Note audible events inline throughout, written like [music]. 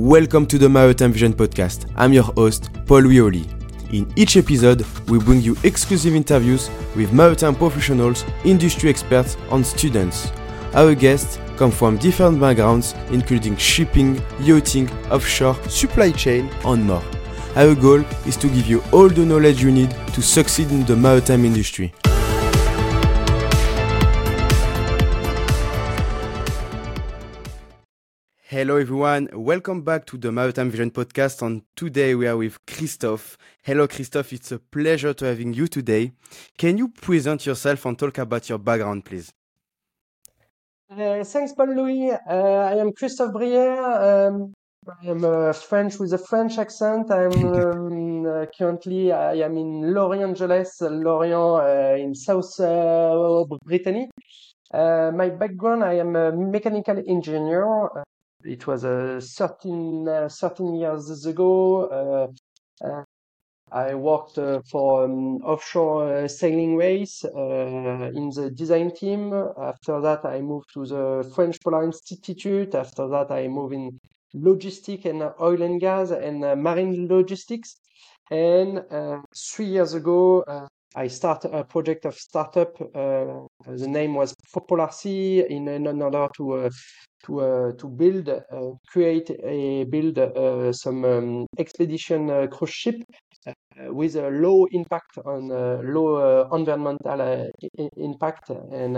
Welcome to the Maritime Vision podcast. I'm your host, Paul Louis. In each episode, we bring you exclusive interviews with maritime professionals, industry experts, and students. Our guests come from different backgrounds, including shipping, yachting, offshore, supply chain, and more. Our goal is to give you all the knowledge you need to succeed in the maritime industry. Hello everyone, welcome back to the Maritime Vision podcast. And today we are with Christophe. Hello Christophe, it's a pleasure to having you today. Can you present yourself and talk about your background, please? Uh, thanks, Paul Louis. Uh, I am Christophe Brière. Um, I am uh, French with a French accent. I'm [laughs] um, uh, currently I am in Lorient, Angeles, Lorient uh, in South uh, Brittany. my background: I am a mechanical engineer. It was 13, 13 years ago. I worked uh, for um, offshore uh, sailing race uh, in the design team. After that, I moved to the French Polar Institute. After that, I moved in logistics and oil and gas and marine logistics. And three years ago, I started a project of startup. Uh, the name was Polar Sea in, in order to uh, to uh, to build, create, a build some um, expedition cruise ship with a low impact on uh, low uh, environmental uh, impact and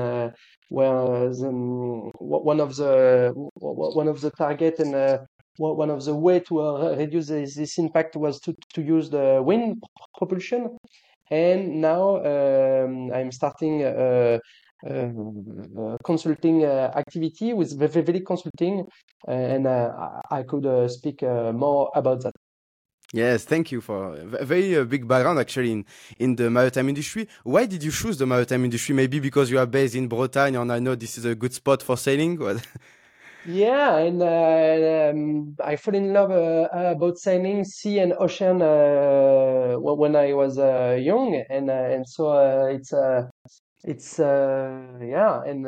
where the, um, one of the one of the target and one of the way to reduce this, this, impact was to, to use the wind propulsion and now um, I'm starting uh, uh, consulting uh, activity with Veveli Consulting, and I could speak more about that. Yes, thank you for a very uh, big background actually in, in the maritime industry. Why did you choose the maritime industry? Maybe because you are based in Bretagne and I know this is a good spot for sailing. [laughs] yeah, and uh, um, I fell in love uh, about sailing, sea and ocean uh, when I was uh, young, and uh, and so it's it's yeah, and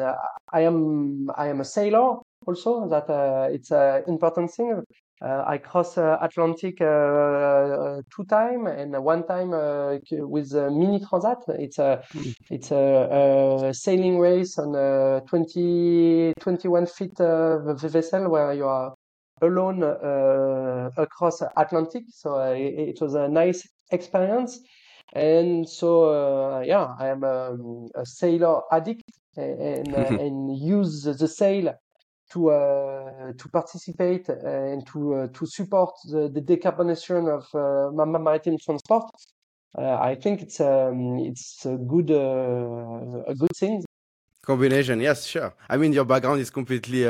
I am I am a sailor also. That it's an important thing uh, I cross uh, Atlantic uh, two time and one time with Mini Transat. It's a mm. it's a, a, sailing race on a 20 21 feet vessel where you are alone across Atlantic. So it, it was a nice experience. And so, uh, yeah, I am a, a sailor addict and, uh, [laughs] and use the sail to uh, to participate and to uh, to support the, the decarbonization of uh, maritime transport. I think it's um, it's a good a good thing. Combination, yes, sure. I mean, your background is completely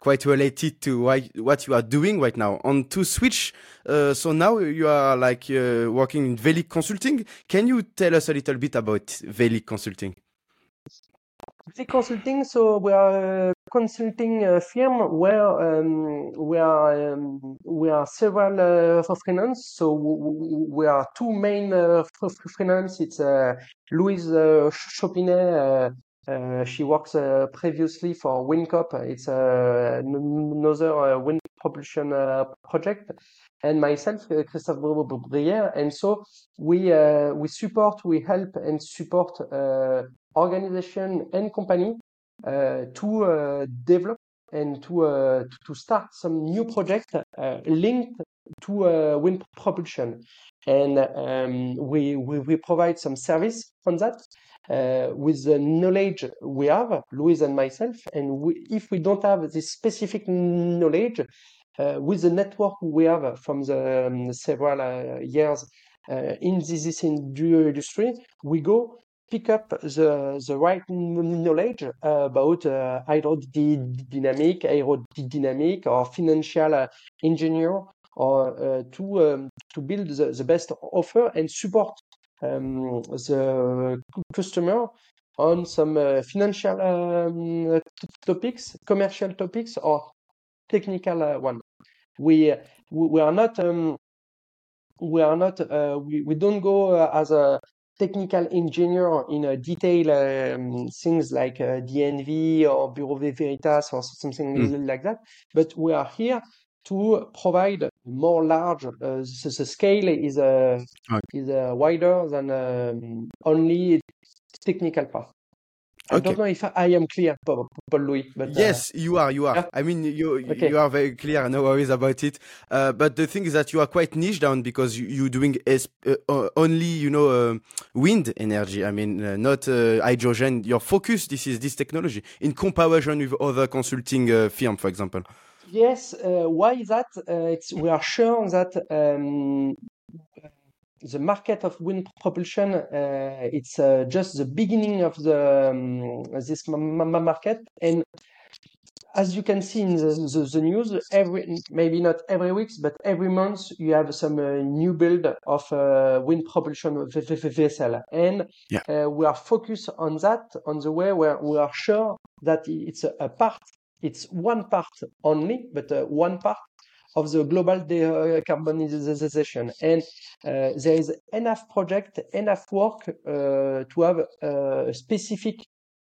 quite related to why, what you are doing right now. On to switch, uh, so now you are like uh, working in Veli Consulting. Can you tell us a little bit about Veli Consulting? Veli Consulting, so we are consulting uh, firm where um, we are um, we are several uh, freelance. So we are two main uh, freelance. It's uh, Louise uh, Chopinet. Uh, uh, she works uh, previously for Windcoop. It's another wind propulsion project, and myself, Christophe Brière. And so we we support, we help and support organization and company uh, to uh, develop and to uh, to start some new project linked to wind propulsion. And um, we, we, we provide some service on that uh, with the knowledge we have, Louise and myself. And we, if we don't have this specific knowledge, uh, with the network we have from the um, several uh, years in this, industry, we go pick up the, the right knowledge about uh, aerodynamic, aerodynamic, or financial uh, engineer, or uh, to um, to build the, the best offer and support um, the customer on some uh, financial um, topics, commercial topics, or technical uh, one. We we are not um, we are not uh, we, we don't go uh, as a technical engineer in a detail um, things like uh, DNV or Bureau de Veritas or something mm. like that. But we are here to provide more large. Uh, the, the, scale is uh, okay. is uh, wider than um, only technical part. I don't know if I am clear, Paul Louis. But, uh, yes, you are. You are. Yeah. I mean, you okay. you are very clear. No worries about it. Uh, but the thing is that you are quite niche down because you, you're doing uh, only, you know, uh, wind energy. I mean, uh, not uh, hydrogen. Your focus, this is this technology in comparison with other consulting firm, for example. Yes. why is that? it's we are sure that um, the market of wind propulsion uh, it's uh, just the beginning of the um, this market and as you can see in the, the, the, news every maybe not every week but every month you have some uh, new build of uh, wind propulsion vessel and yeah. Uh, we are focused on that on the way where we are sure that it's a, a part it's one part only but uh, one part of the global decarbonization. And uh, there is enough project, enough work uh, to have a specific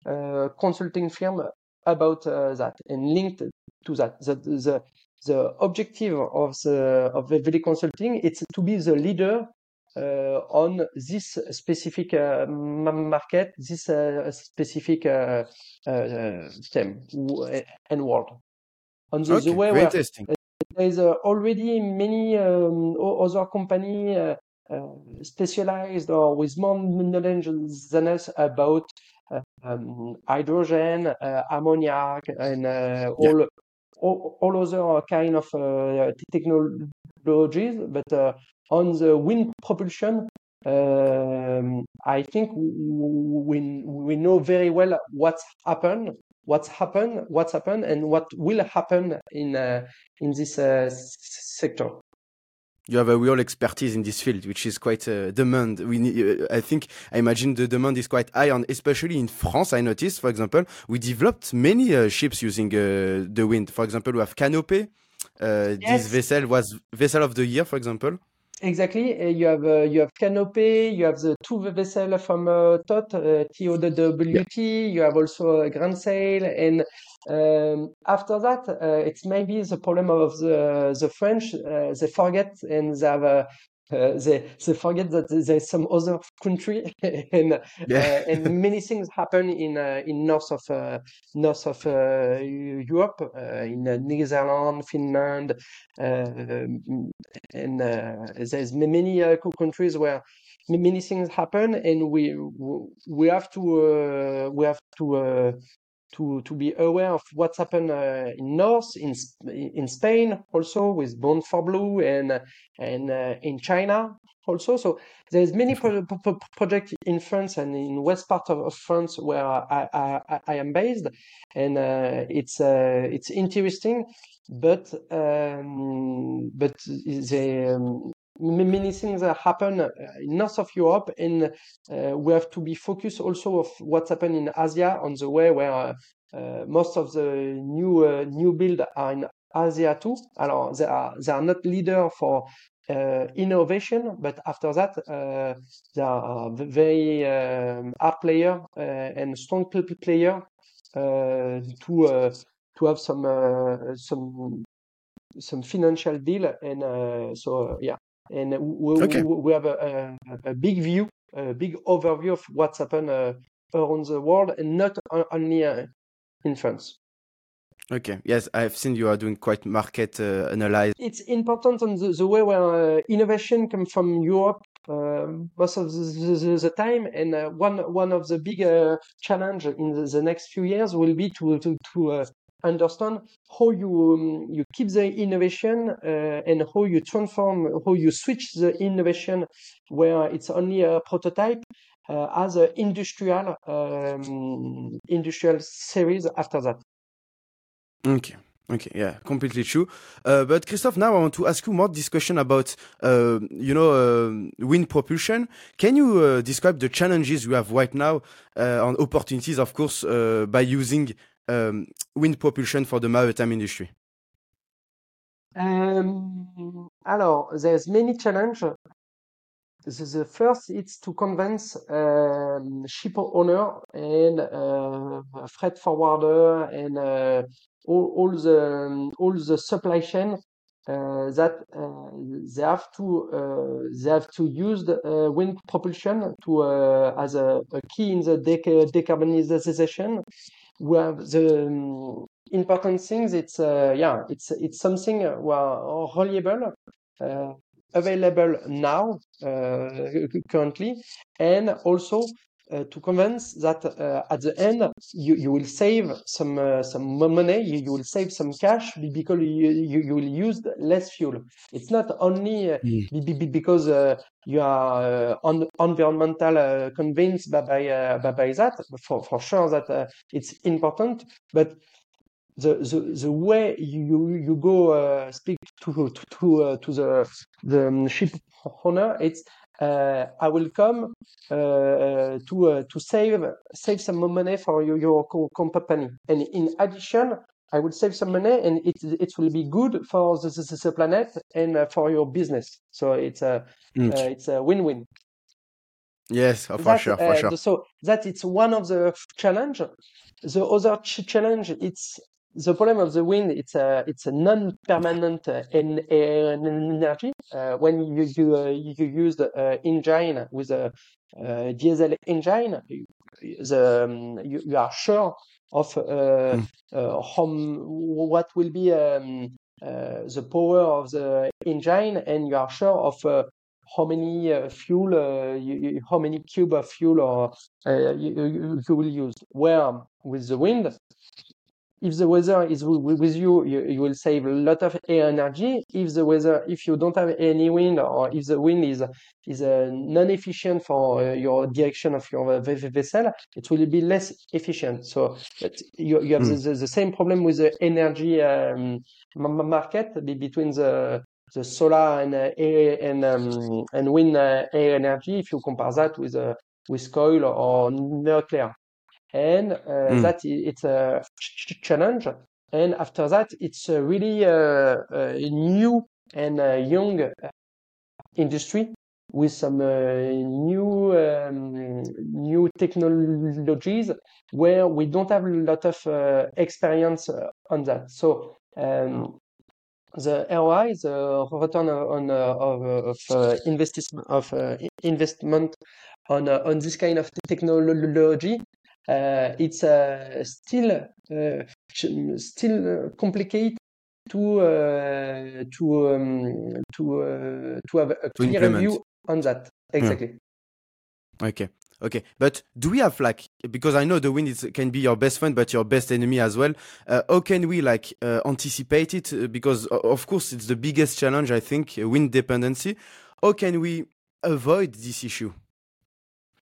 uh, consulting firm about that and linked to that. The, the, the objective of the of VD Consulting is to be the leader uh, on this specific uh, market, this uh, specific theme and world. On the, okay, the way where there's uh, already many um, other company uh, uh, specialized or with more knowledge than us about um, hydrogen, ammonia, and all, yeah. all, all other kind of technologies. But on the wind propulsion, um, I think we we know very well what's happened what's happened, what's happened, and what will happen in uh, in this uh, sector. You have a real expertise in this field, which is quite uh, demand. We need, uh, I think, I imagine the demand is quite high, and especially in France. I noticed, for example, we developed many uh, ships using uh, the wind. For example, we have Canopée. Yes. This vessel was vessel of the year, for example. Exactly. You have uh, you have Canopée, you have the two vessels from uh, TOT, uh, TOWT. Yeah. You have also a Grain de Sail, and um, after that, uh, it's maybe the problem of the the French. Uh, they forget and they have uh, uh, they they forget that there's some other country [laughs] and yeah. uh, and [laughs] many things happen in uh, in north of uh, north of uh, Europe in Netherlands, Finland, and there's many countries where many things happen and we we have to we have to to to be aware of what's happened uh, in North, in in Spain, also with Bound4Blue, and and uh, in China also. So there's many pro- pro- projects in France and in west part of, of France where I, I, I, am based, and uh, it's uh, it's interesting, but um, but they um, many things happen uh, in north of Europe, and uh, we have to be focused also of what's happened in Asia on the way where uh, uh most of the new uh, new build are in Asia too. Alors, they are they are not leader for uh, innovation, but after that, they are very um, hard player and strong player to to have some some some financial deal and so yeah and we, okay. we, we have a, a, a, big view, a big overview of what's happened uh, around the world, and not only uh, in France. Okay. Yes, I've seen you are doing quite market uh, analysis. It's important on the, the way where uh, innovation comes from Europe uh, most of the, the, the time, and uh, one one of the big uh, challenge in the, next few years will be to to to uh, understand how you um, you keep the innovation uh, and how you transform how you switch the innovation where it's only a prototype uh, as an industrial um, industrial series after that okay Okay, yeah, completely true. Uh, but Christophe, now I want to ask you more discussion about, uh, you know, uh, wind propulsion. Can you uh, describe the challenges you have right now uh, on opportunities, of course, uh, by using um, wind propulsion for the maritime industry? Um, alors, there's many challenges. The, the first is to convince um, ship owner and uh, freight forwarder and uh, all, all the all the supply chain uh, that uh, they have to uh, they have to use the, wind propulsion to as a, a, key in the dec- decarbonization. Where the um, important things, it's uh, yeah, it's it's something well, reliable. available now uh, currently and also uh, to convince that uh, at the end you, you will save some uh, some money, you, you will save some cash because you, you, you will use less fuel. It's not only mm. because you are on, environmental convinced by by, by, that. For for sure that it's important, but the, the, the way you you go uh, speak to to to, uh, to the the ship owner, it's uh, I will come uh, uh, to to save save some money for your, your company. And in addition, I will save some money, and it it will be good for the, the, the planet and for your business. So it's a mm. it's a win-win. Yes, for that, sure, for sure. So that it's one of the challenge. The other ch challenge it's the problem of the wind it's a it's a non-permanent uh, energy uh, when you you, uh, you use the uh, engine with a uh, diesel engine the um, you, you, are sure of mm. how, what will be um, the power of the engine and you are sure of how many uh, fuel, uh, you, how many cube of fuel or, you, you, will use. Where with the wind, if the weather is with you, you, you will save a lot of air energy. If the weather, if you don't have any wind, or if the wind is is uh, non-efficient for uh, your direction of your vessel, it will be less efficient. So, you, you have mm. the, the, same problem with the energy um, market between the the solar and uh, air and um, and wind uh, air energy. If you compare that with uh, with coal or nuclear and uh, mm. that it's a challenge. And after that, it's a really uh, a new and young industry with some uh, new um, new technologies where we don't have a lot of uh, experience uh, on that. So um, the ROI, the return on of, of investment of investment on on this kind of technology uh, it's uh, still uh, still complicated to uh, to um, to uh, to have a clear view on that exactly. Yeah. Okay. Okay, but do we have like because I know the wind is, can be your best friend, but your best enemy as well. Uh, how can we like anticipate it? Because of course it's the biggest challenge I think, wind dependency. How can we avoid this issue?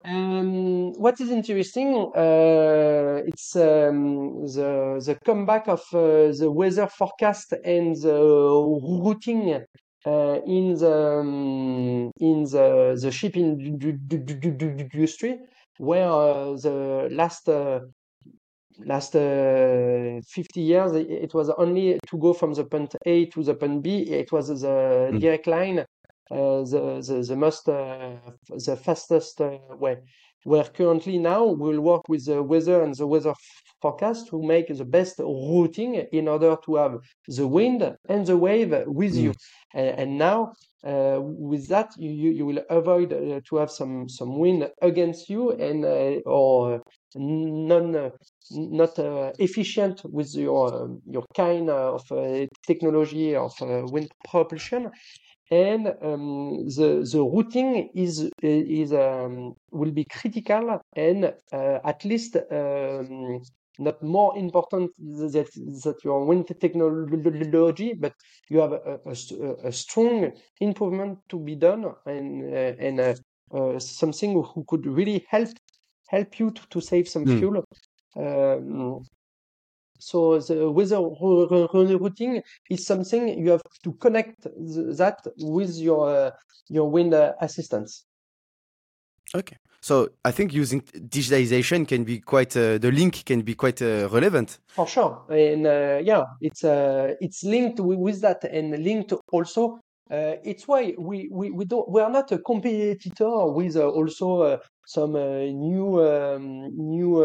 Um, what is interesting, uh, it's um, the the comeback of uh, the weather forecast and the routing uh, in the um, in the the shipping industry, where uh, the last uh, last uh, 50 years it was only to go from the point A to the point B. It was the mm. direct line the, the, the most uh, the fastest uh, way. Where currently now we'll work with the weather and the weather forecast to make the best routing in order to have the wind and the wave with mm. you. And, and now uh, with that you, you, you will avoid uh, to have some some wind against you and uh, or non not efficient with your your kind of technology of wind propulsion and um, the the routing is is um, will be critical and uh, at least um, not more important that that your wind technology, but you have a, a, a strong improvement to be done and uh, and uh, uh, something who could really help help you to, to save some mm. fuel. So the weather routing is something you have to connect that with your uh, your wind uh, assistance. Okay. So I think using digitalization can be quite uh, the link can be quite uh, relevant. For sure, and uh, yeah, it's uh, it's linked with that and linked also. it's why we, we, we don't we are not a competitor with also some new um, new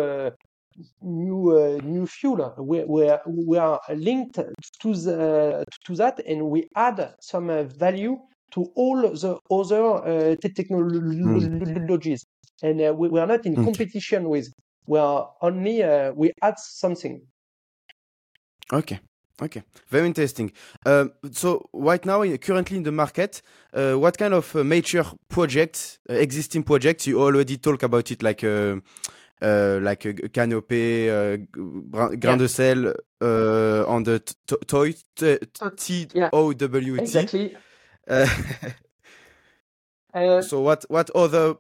new uh, new fuel. We, we, are, we are linked to the to that, and we add some uh, value to all the other uh, technologies. Mm. And uh, we, we, are not in competition with. We are only we add something. Okay. Okay, very interesting. Uh, so right now, currently in the market, uh, what kind of uh, major projects, uh, existing projects, you already talk about it, like uh, uh, like a Canopée, Grain de Sail on the toy T O W T. Exactly. [laughs] so what what other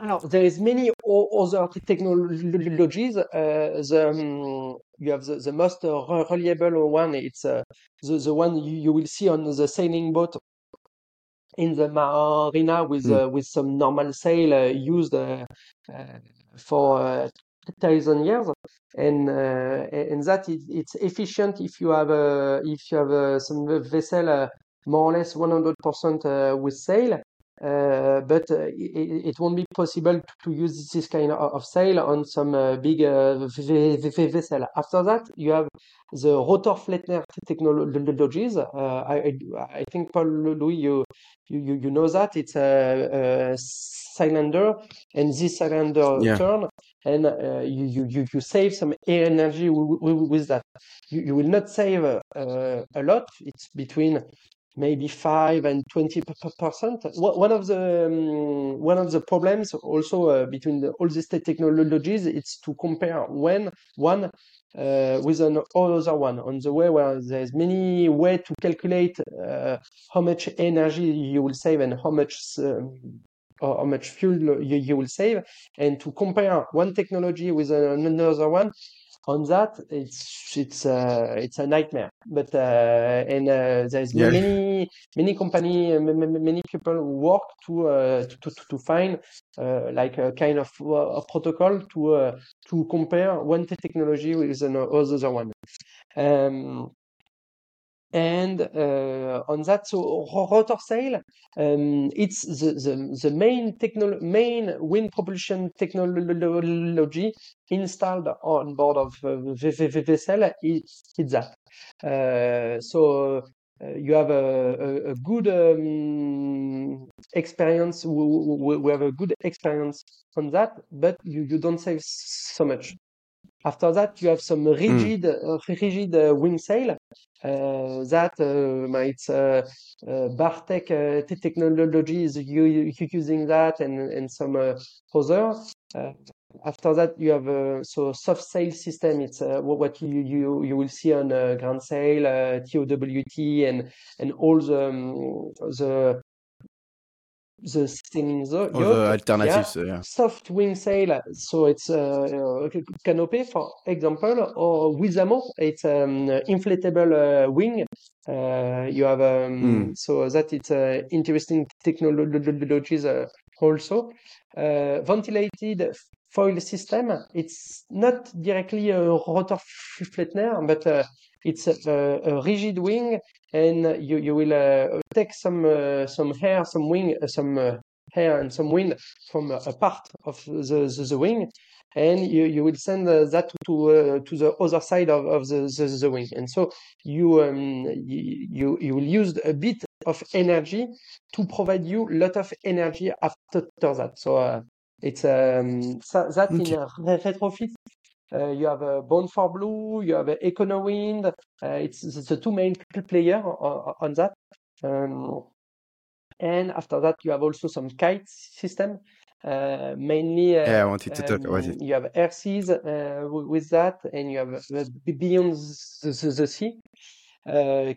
alors, there is many other technologies. Uh, the, um, you have the, the most reliable one. It's uh, the, the one you, you, will see on the sailing boat in the marina with mm. with some normal sail uh, used uh, for thousand years, and and that it, it's efficient if you have if you have some vessel more or less 100% with sail uh, but uh, it, it, won't be possible to, use this kind of, sail on some uh, big vessel. After that, you have the rotor Flettner technologies. I, I, think Paul Louis, you you, you know that it's a, a cylinder, and this cylinder yeah. turn, and uh, you, you you save some energy with that. You, you will not save uh, a lot. It's between maybe five and twenty percent. One of the um, one of the problems also uh, between the, all these technologies it's to compare when one uh, with another one on the way where there's many way to calculate uh, how much energy you will save and how much um, how much fuel you, you will save and to compare one technology with another one on that, it's it's uh, it's a nightmare. But uh, and uh, there's yeah. many many company, many people work to uh, to, to, to find uh, like a kind of uh, a protocol to uh, to compare one technology with another one. Um, and uh, on that, so rotor sail, um, it's the, the, the main main wind propulsion technology installed on board of uh, vessel. It's, it's that. Uh, so uh, you have a, a, a good um, experience. We, we, we, have a good experience on that, but you, you don't save so much. After that, you have some rigid, mm. rigid uh, wing sail uh, that it's uh, Bartek technology is using that and, and some other. after that, you have so soft sail system. It's what you, you you will see on Grain de Sail, TOWT, and and all the um, the the sailing yacht. Oh, the alternatives, yeah. yeah. Soft wing sail, so it's uh, uh, canopy, for example, or Wisamo, it's um, inflatable uh, wing. Uh, you have um, mm. so that it's uh, interesting technologies uh, also. Uh, ventilated foil system. It's not directly a rotor Flettner, but uh, it's a, a, rigid wing, and you you will uh, take some uh, some hair, some wing, uh, some uh, hair and some wind from a part of the, the, the wing, and you, you will send that to to the other side of, of the, the, the wing, and so you um, you you will use a bit of energy to provide you a lot of energy after that. So it's um, that okay. in a retrofit uh, you have a Bound4Blue, you have Econowind. Uh, it's the two main player on, on that. Um, and after that, you have also some kite system. Uh, mainly, uh, yeah, I wanted to talk about it. Um, you have uh, with that, and you have uh, Beyond the, the, the Sea.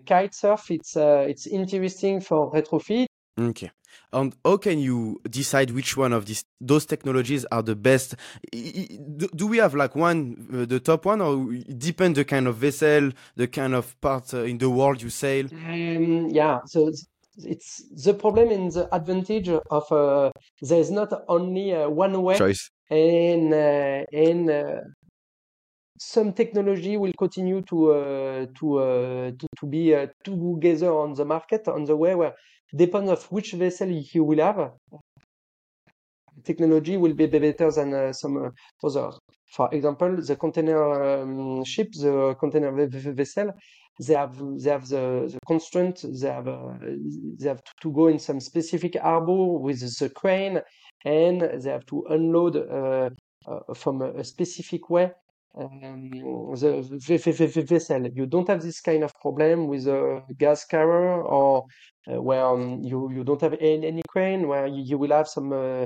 kite surf, it's it's interesting for retrofit. Okay. And how can you decide which one of these those technologies are the best? Do we have like one, uh, the top one, or depend the kind of vessel, the kind of part uh, in the world you sail? Um, yeah, so it's, it's, the problem and the advantage of uh, there's not only uh, one way choice, and uh, and uh, some technology will continue to uh, to, uh, to, to be uh, together on the market on the way where depends of which vessel you will have. technology will be better than uh, some uh, others. For example, the container um, ship, the container vessel, they have they have the, the constraint. They have uh, they have to go in some specific harbor with the crane, and they have to unload uh, uh, from a, a, specific way um, the vessel. You don't have this kind of problem with a gas carrier or uh, where um, you you don't have any, any crane where you, you will have some uh,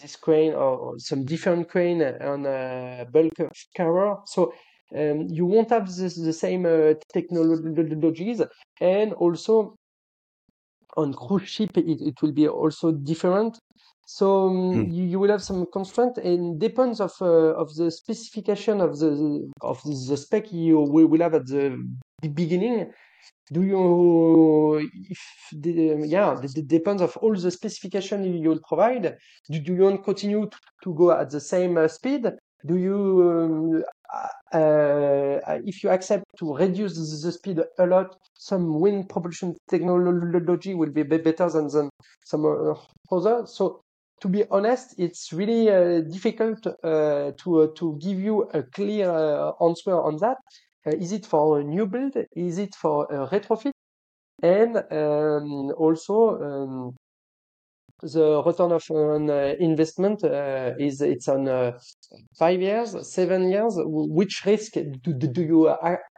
this crane or some different crane on a bulk carrier. So um, you won't have this, the same uh, technologies and also on cruise ship it, it will be also different so um, mm. you, you, will have some constraint and depends of uh, of the specification of the of the spec you will have at the beginning. Do you if the, yeah it depends of all the specification you will provide. Do, do you want to continue to, to go at the same uh, speed? Do you uh, uh, if you accept to reduce the speed a lot some wind propulsion technology will be better than, than some uh, other. So to be honest, it's really uh, difficult uh, to uh, to give you a clear answer on that. is it for a new build? Is it for a retrofit? And um, also um, the return of an uh, investment uh, is it's on uh, five years, seven years. Which risk do, do you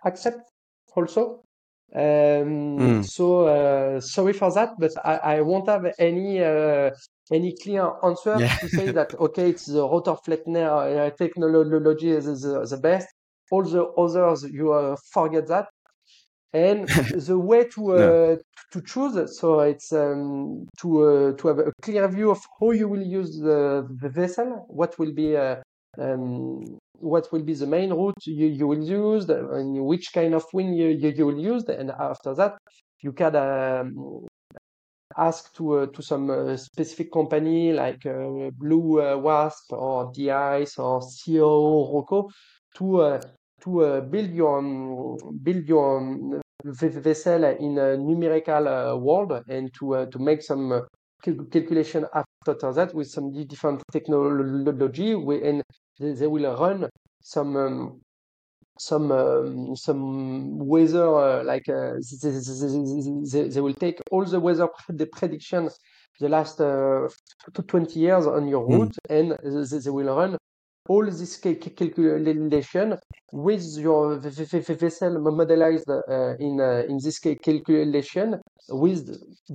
accept also? Um, mm. So sorry for that, but I, I won't have any any clear answer yeah. to say [laughs] that okay, it's the rotor Flettner uh, technology is the, the, best. All the others, you uh, forget that. And [laughs] the way to uh, to choose, so it's um, to uh, to have a clear view of how you will use the, the vessel, what will be uh, um, what will be the main route you, you will use, and which kind of wing you, you, you will use, and after that you can um, ask to uh, to some uh, specific company like uh, Blue Wasp or D-ICE or CO Roco to to build your um, build your um, vessel in a numerical world and to to make some calculation after that with some different technology and they will run some um, some um, some weather uh, like uh, they, they, they, will take all the weather the predictions the last uh, 20 years on your hmm. route mm. and they, they, will run all this calculation with your vessel modelized uh, in uh, in this calculation with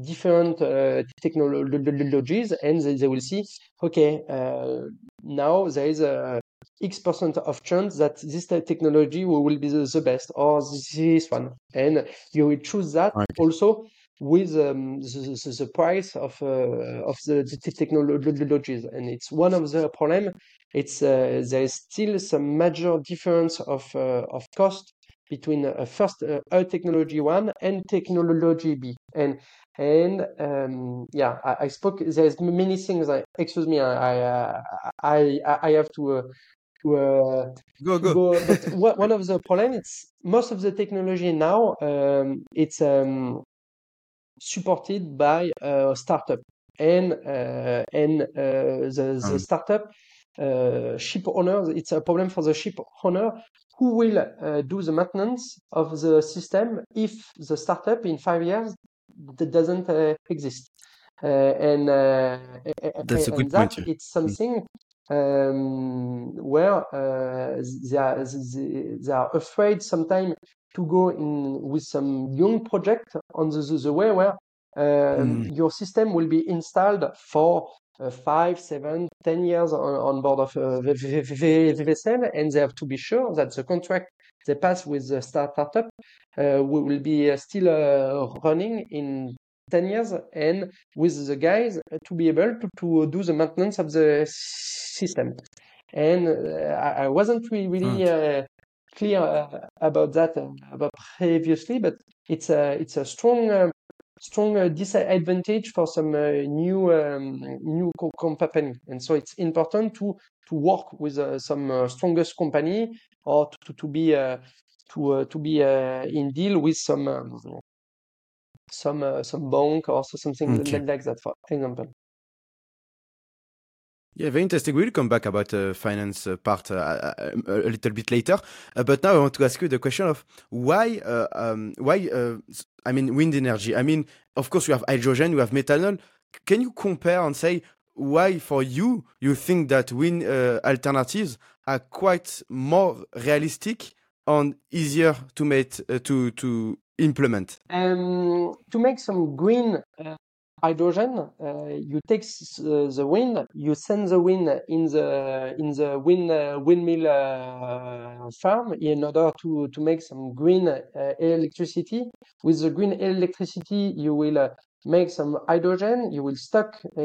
different uh, technologies and they, they, will see okay now there is a X percent of chance that this technology will be the, the best or this one. And you will choose that okay. also with um, the, the, the, price of uh, of the, the, technologies. And it's one of the problem. It's uh, there is still some major difference of uh, of cost between uh, first uh, a technology one and technology B. And and um, yeah, I, I, spoke. There's many things. I, excuse me. I I I, I have to uh, to uh, go go. go but [laughs] one of the problems it's most of the technology now um, it's um, supported by a startup and uh, and uh, the, the mm. startup uh, ship owners it's a problem for the ship owner who will uh, do the maintenance of the system if the startup in five years doesn't uh, exist and that's a good that point. It's mm. something um, where uh, they, are, they, are afraid sometimes to go in with some young project on the, the, the way where uh, mm. your system will be installed for uh, five, seven, ten years on, on board of uh, vessel, and they have to be sure that the contract they pass with the startup uh, will be uh, still uh, running in 10 years and with the guys to be able to, to do the maintenance of the system. And uh, I, I, wasn't really, really uh, clear uh, about that uh, about previously, but it's a it's a strong uh, strong uh, disadvantage for some new um, new company. And so it's important to to work with some strongest company or to, to be to to be in deal with some um, some uh, some bank or something okay. like that, for example. Yeah, very interesting. We'll come back about the uh, finance uh, part uh, uh a little bit later. Uh, but now I want to ask you the question of why, uh, um, why, I mean, wind energy. I mean, of course, you have hydrogen, you have methanol. Can you compare and say why, for you, you think that wind alternatives are quite more realistic and easier to make to to implement? Um, to make some green hydrogen, uh, you take uh, the wind, you send the wind in the in the wind uh, windmill farm in order to to make some green electricity. With the green electricity, you will make some hydrogen. You will stock uh,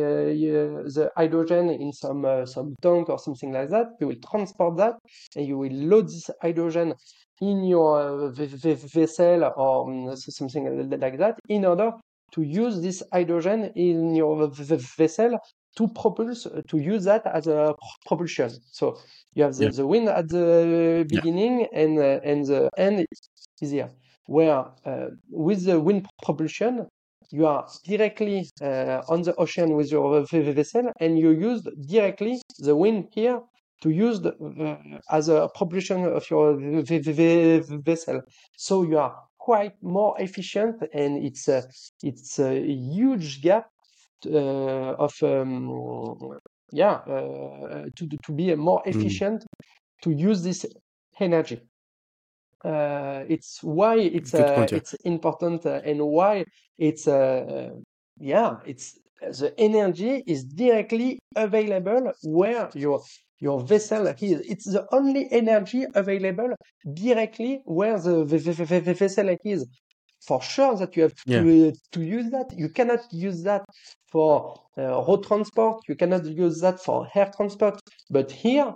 the hydrogen in some uh, some tank or something like that. You will transport that, and you will load this hydrogen in your uh, vessel or um, something like that in order to use this hydrogen in your vessel to propulse to use that as a propulsion. So you have the, yeah. the wind at the beginning yeah. and uh, and the end is here. Where uh, with the wind propulsion, you are directly uh, on the ocean with your vessel, and you use directly the wind here to use the, uh, as a propulsion of your vessel. So you are quite more efficient, and it's a it's a huge gap uh, of um, yeah uh, to to be more hmm. efficient mm. to use this energy. Uh, it's why it's uh, it's important uh, and why it's uh, yeah it's the energy is directly available where your your vessel is. It's the only energy available directly where the vessel is. For sure that you have to, yeah. to use that. You cannot use that for uh, road transport. You cannot use that for air transport. But here,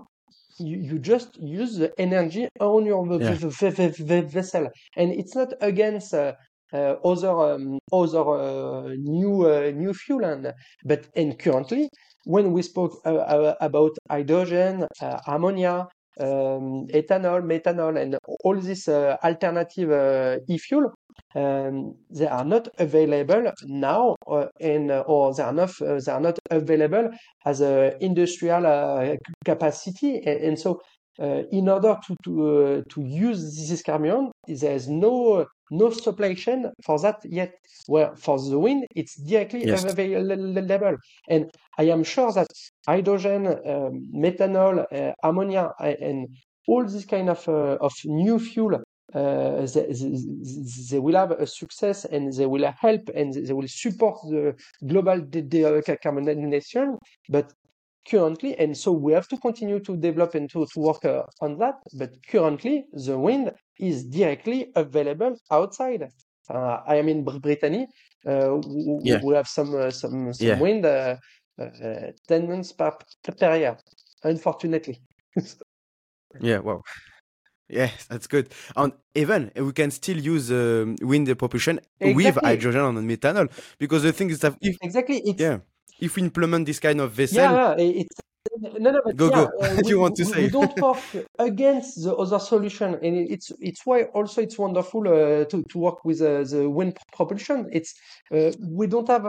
you, you just use the energy on your yeah. vessel. And it's not against uh, uh, other um, other uh, new uh, new fuel. And but and currently when we spoke uh, uh, about hydrogen, uh, ammonia, um, ethanol, methanol, and all this alternative e-fuel, um, they are not available now, and or they are not they are not available as a industrial capacity, and, and so uh, in order to to uh, to use this carburant, there is no no supply chain for that yet. Where for the wind, it's directly yes. available, and I am sure that hydrogen, um, methanol, uh, ammonia, and all this kind of of new fuel uh, they, they, will have a success and they will help and they will support the global decarbonization. But currently, and so we have to continue to develop and to, to work uh, on that. But currently, the wind is directly available outside. Uh, I am in Brittany. Uh, yeah. We have some uh, some, some yeah. wind uh, uh, ten months per, per year, unfortunately. [laughs] yeah. Wow. Yes, that's good. And even we can still use um, wind propulsion exactly. with hydrogen and methanol because the thing is that if, exactly it's, yeah if we implement this kind of vessel yeah, it's no, no, but go yeah, go. Uh, [laughs] we, you want to we, say? we don't talk against the other solution, and it's it's why also it's wonderful uh, to to work with uh, the wind propulsion. It's uh, we don't have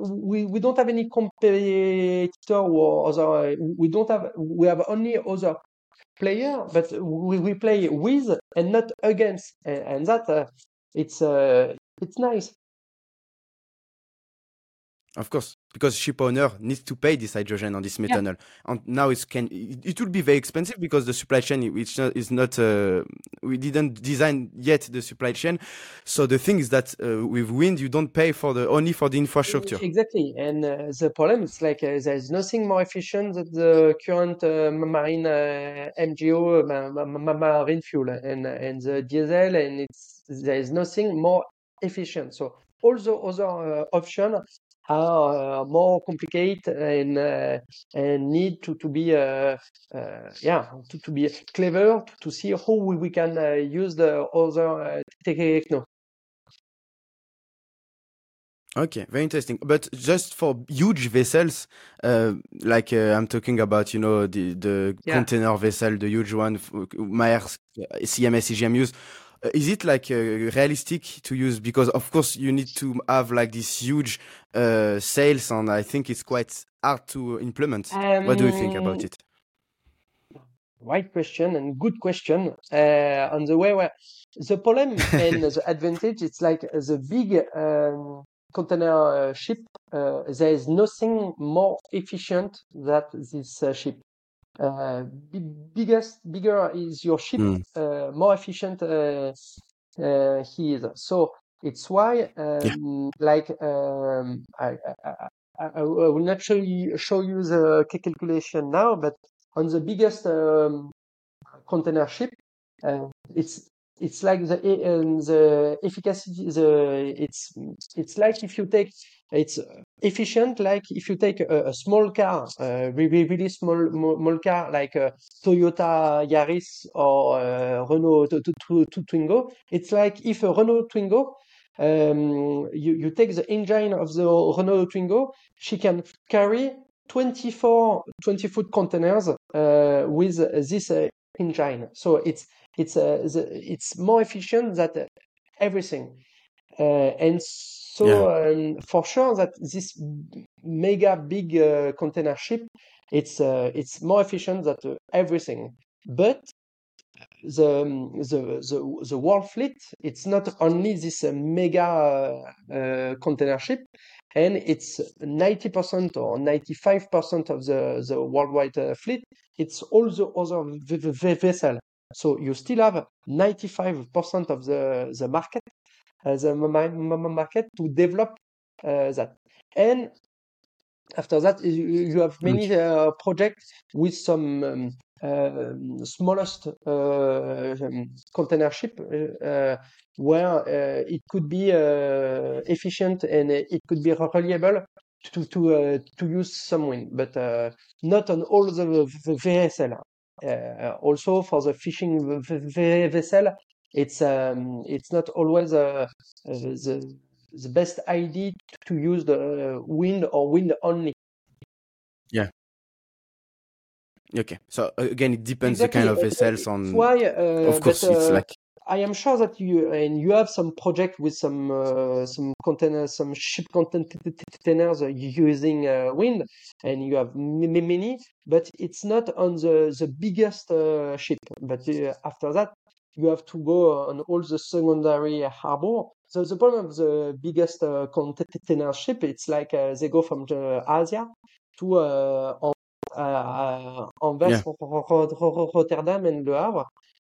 we, we don't have any competitor or other. We don't have we have only other player, but we, we play with and not against, and, and that uh, it's uh, it's nice. Of course, because ship owner needs to pay this hydrogen on this methanol, yeah. and now it can it, will be very expensive because the supply chain which is not uh, we didn't design yet the supply chain. So the thing is that uh, with wind you don't pay for the only for the infrastructure. Exactly, and uh, the problem is like uh, there's nothing more efficient than the current uh, marine uh, MGO marine fuel and and the diesel, and it's there is nothing more efficient. So all the other options are uh, more complicated and uh, and need to to be uh, yeah to, to be clever to, see how we, we can use the other techno. Okay, very interesting. But just for huge vessels, uh, like uh, I'm talking about, you know, the the yeah. container vessel, the huge one, Maersk, CMS, use. Uh, is it like uh, realistic to use? Because of course you need to have like this huge uh, sails, and I think it's quite hard to implement. Um, what do you think about um, it? Right question and good question. Uh, on the way where the problem [laughs] and the advantage, it's like the big um, container uh, ship. Uh, there is nothing more efficient than this uh, ship. Uh, biggest, bigger is your ship, mm. more efficient Uh, he is. So it's why, um, yeah. like, um, I, I, I, I, will not show you, show you the calculation now, but on the biggest um, container ship, uh, it's it's like the um, the efficacy the it's it's like if you take it's efficient like if you take a, a small car uh, really really small small car like a Toyota Yaris or a Renault Twingo it's like if a Renault Twingo um, you, you take the engine of the Renault Twingo she can carry 24 20 foot containers uh, with this uh, engine. So it's it's uh, the, it's more efficient than everything, uh, and so yeah. um, for sure that this mega big uh, container ship, it's uh, it's more efficient than everything. But the the the the world fleet, it's not only this uh, mega uh, container ship, and it's 90% or 95% of the, the worldwide uh, fleet. It's all the other vessels. So you still have 95% of the, the market, uh, the market to develop uh, that. And after that, you, have many uh, projects with some um, uh, smallest uh, um, container ship uh, where it could be efficient and it could be reliable to to to use some wind, but not on all the vessel. Uh, also for the fishing vessel, it's um, it's not always uh, the the best idea to use the wind or wind only. Yeah. Okay. So again, it depends exactly. the kind of vessels on. Why? Uh, of course, but, uh, it's like. I am sure that you and you have some project with some uh, some containers, some ship containers using uh, wind, and you have many, but it's not on the the biggest uh, ship. But uh, after that, you have to go on all the secondary harbor. So the problem of the biggest uh, container ship, it's like uh, they go from Asia to uh, Anvers, yeah. Rotterdam, and Le Havre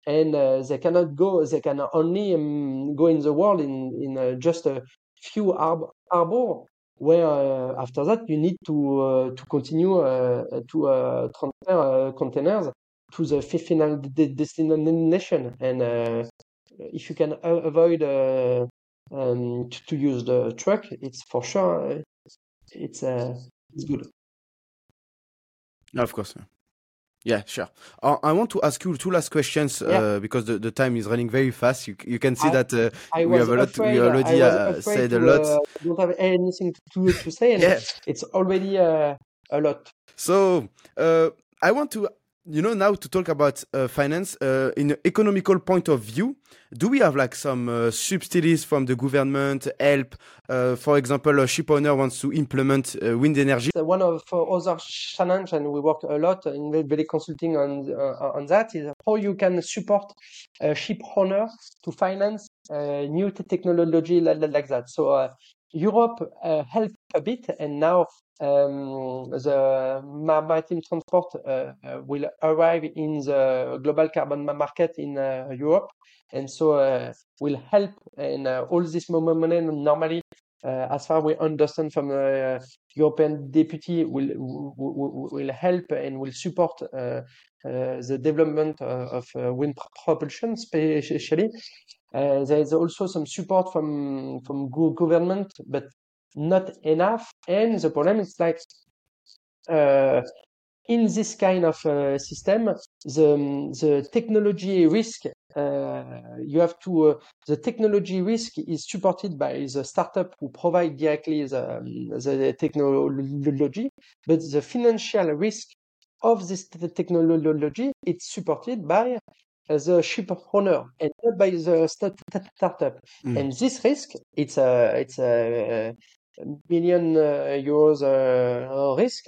and uh, they cannot go they can only um, go in the world in in uh, just a few harbor, harbor where uh, after that you need to uh, to continue uh, to uh, transfer containers to the final de- destination and if you can avoid um, to, to, use the truck it's for sure it's it's good of course yeah, sure. Uh, I want to ask you two last questions uh, yeah. because the, the time is running very fast. You, you can see I, that uh, we have a lot. Afraid, we already uh, said to, a lot. Uh, don't have anything to, to say, and [laughs] yeah. it's already uh, a lot. So I want to you know now to talk about uh, finance uh, in an economical point of view do we have like some uh, subsidies from the government help uh, for example a ship owner wants to implement uh, wind energy? One of other challenge and we work a lot in very consulting on uh, on that is how you can support ship owner to finance new technology like, like that. So Europe helped a bit and now um, the maritime transport uh, uh, will arrive in the global carbon market in uh, Europe, and so will help in all this money normally uh, as far we understand from the uh, European deputy, will, will, will help and will support uh, the development of wind propulsion, especially. There is also some support from from government, but not enough. And the problem is like uh, in this kind of uh, system, the the technology risk uh, you have to uh, the technology risk is supported by the startup who provide directly the, um, the technology, but the financial risk of this technology it's supported by the ship owner and not by the startup. Mm. And this risk, it's a it's a million uh, euros uh, risk,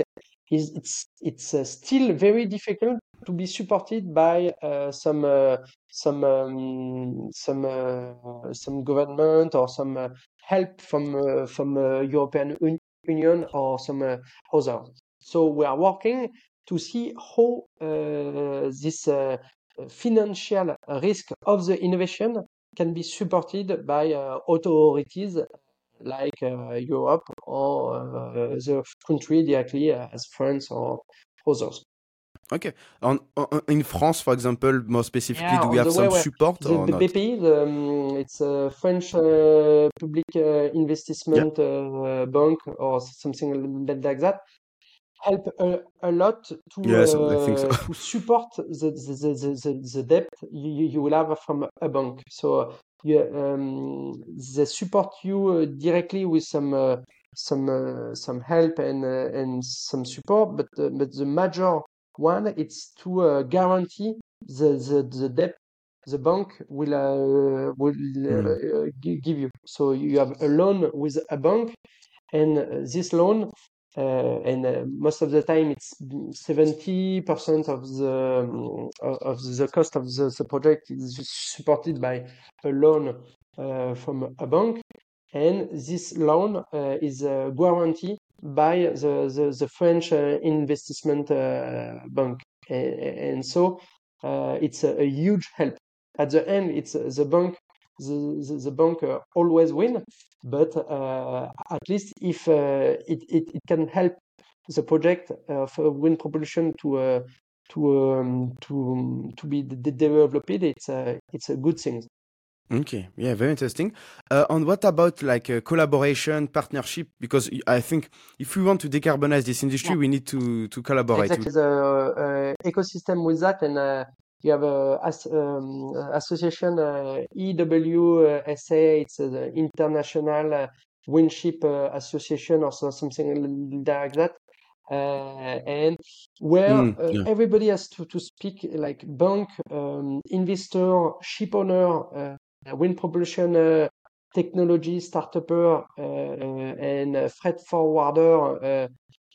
is it's it's uh, still very difficult to be supported by uh, some uh, some um, some uh, some government or some uh, help from uh, from European Un Union or some other. So we are working to see how this financial risk of the innovation can be supported by authorities like uh, Europe or uh, the country directly uh, as France or others. Okay. On, on, in France, for example, more specifically, yeah, do we have some support the, or the not? BPI, the, um, it's a French uh, public uh, investment yeah. uh, bank or something like that, help a, a lot to yes, so. to support the the, the, the, debt you, you will have from a bank. So you, um, they support you uh, directly with some uh, some uh, some help and and some support, but but the major one it's to guarantee the, the the debt the bank will uh, will uh, mm. give you. So you have a loan with a bank, and this loan uh, and uh, most of the time it's 70% of the um, of the cost of the, the, project is supported by a loan uh, from a bank. And this loan uh, is uh, guaranteed by the, the, the French uh, investment bank. And, and so it's a, a, huge help. At the end it's the bank the, the, the bank uh, always win, but uh, at least if uh, it, it, it can help the project of wind propulsion to to um, to to be developed, it's a it's a good thing. Okay, yeah, very interesting. Uh, and what about like uh, collaboration, partnership? Because I think if we want to decarbonize this industry, yeah. we need to to collaborate. Exactly, the uh, ecosystem with that, and you have a as, um, association uh, EWSA. It's the International uh, Windship uh, Association or something like that. Uh, and where mm, uh, yeah. everybody has to, to speak like bank, um, investor, ship owner, uh, wind propulsion technology startuper, and freight forwarder.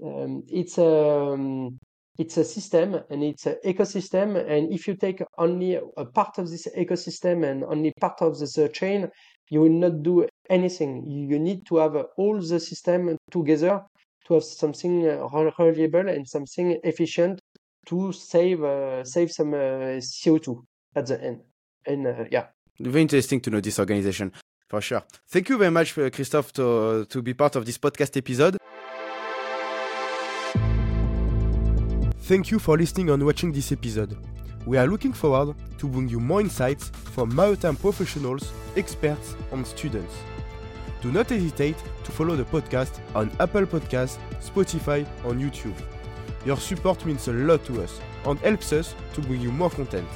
Um, it's um, it's a system and it's an ecosystem. And if you take only a part of this ecosystem and only part of the chain, you will not do anything. You need to have all the system together to have something reliable and something efficient to save uh, save some uh, CO2 at the end. And uh, yeah, very interesting to know this organization for sure. Thank you very much, Christophe, to to be part of this podcast episode. Thank you for listening and watching this episode. We are looking forward to bring you more insights from maritime professionals, experts, and students. Do not hesitate to follow the podcast on Apple Podcasts, Spotify, and YouTube. Your support means a lot to us and helps us to bring you more content.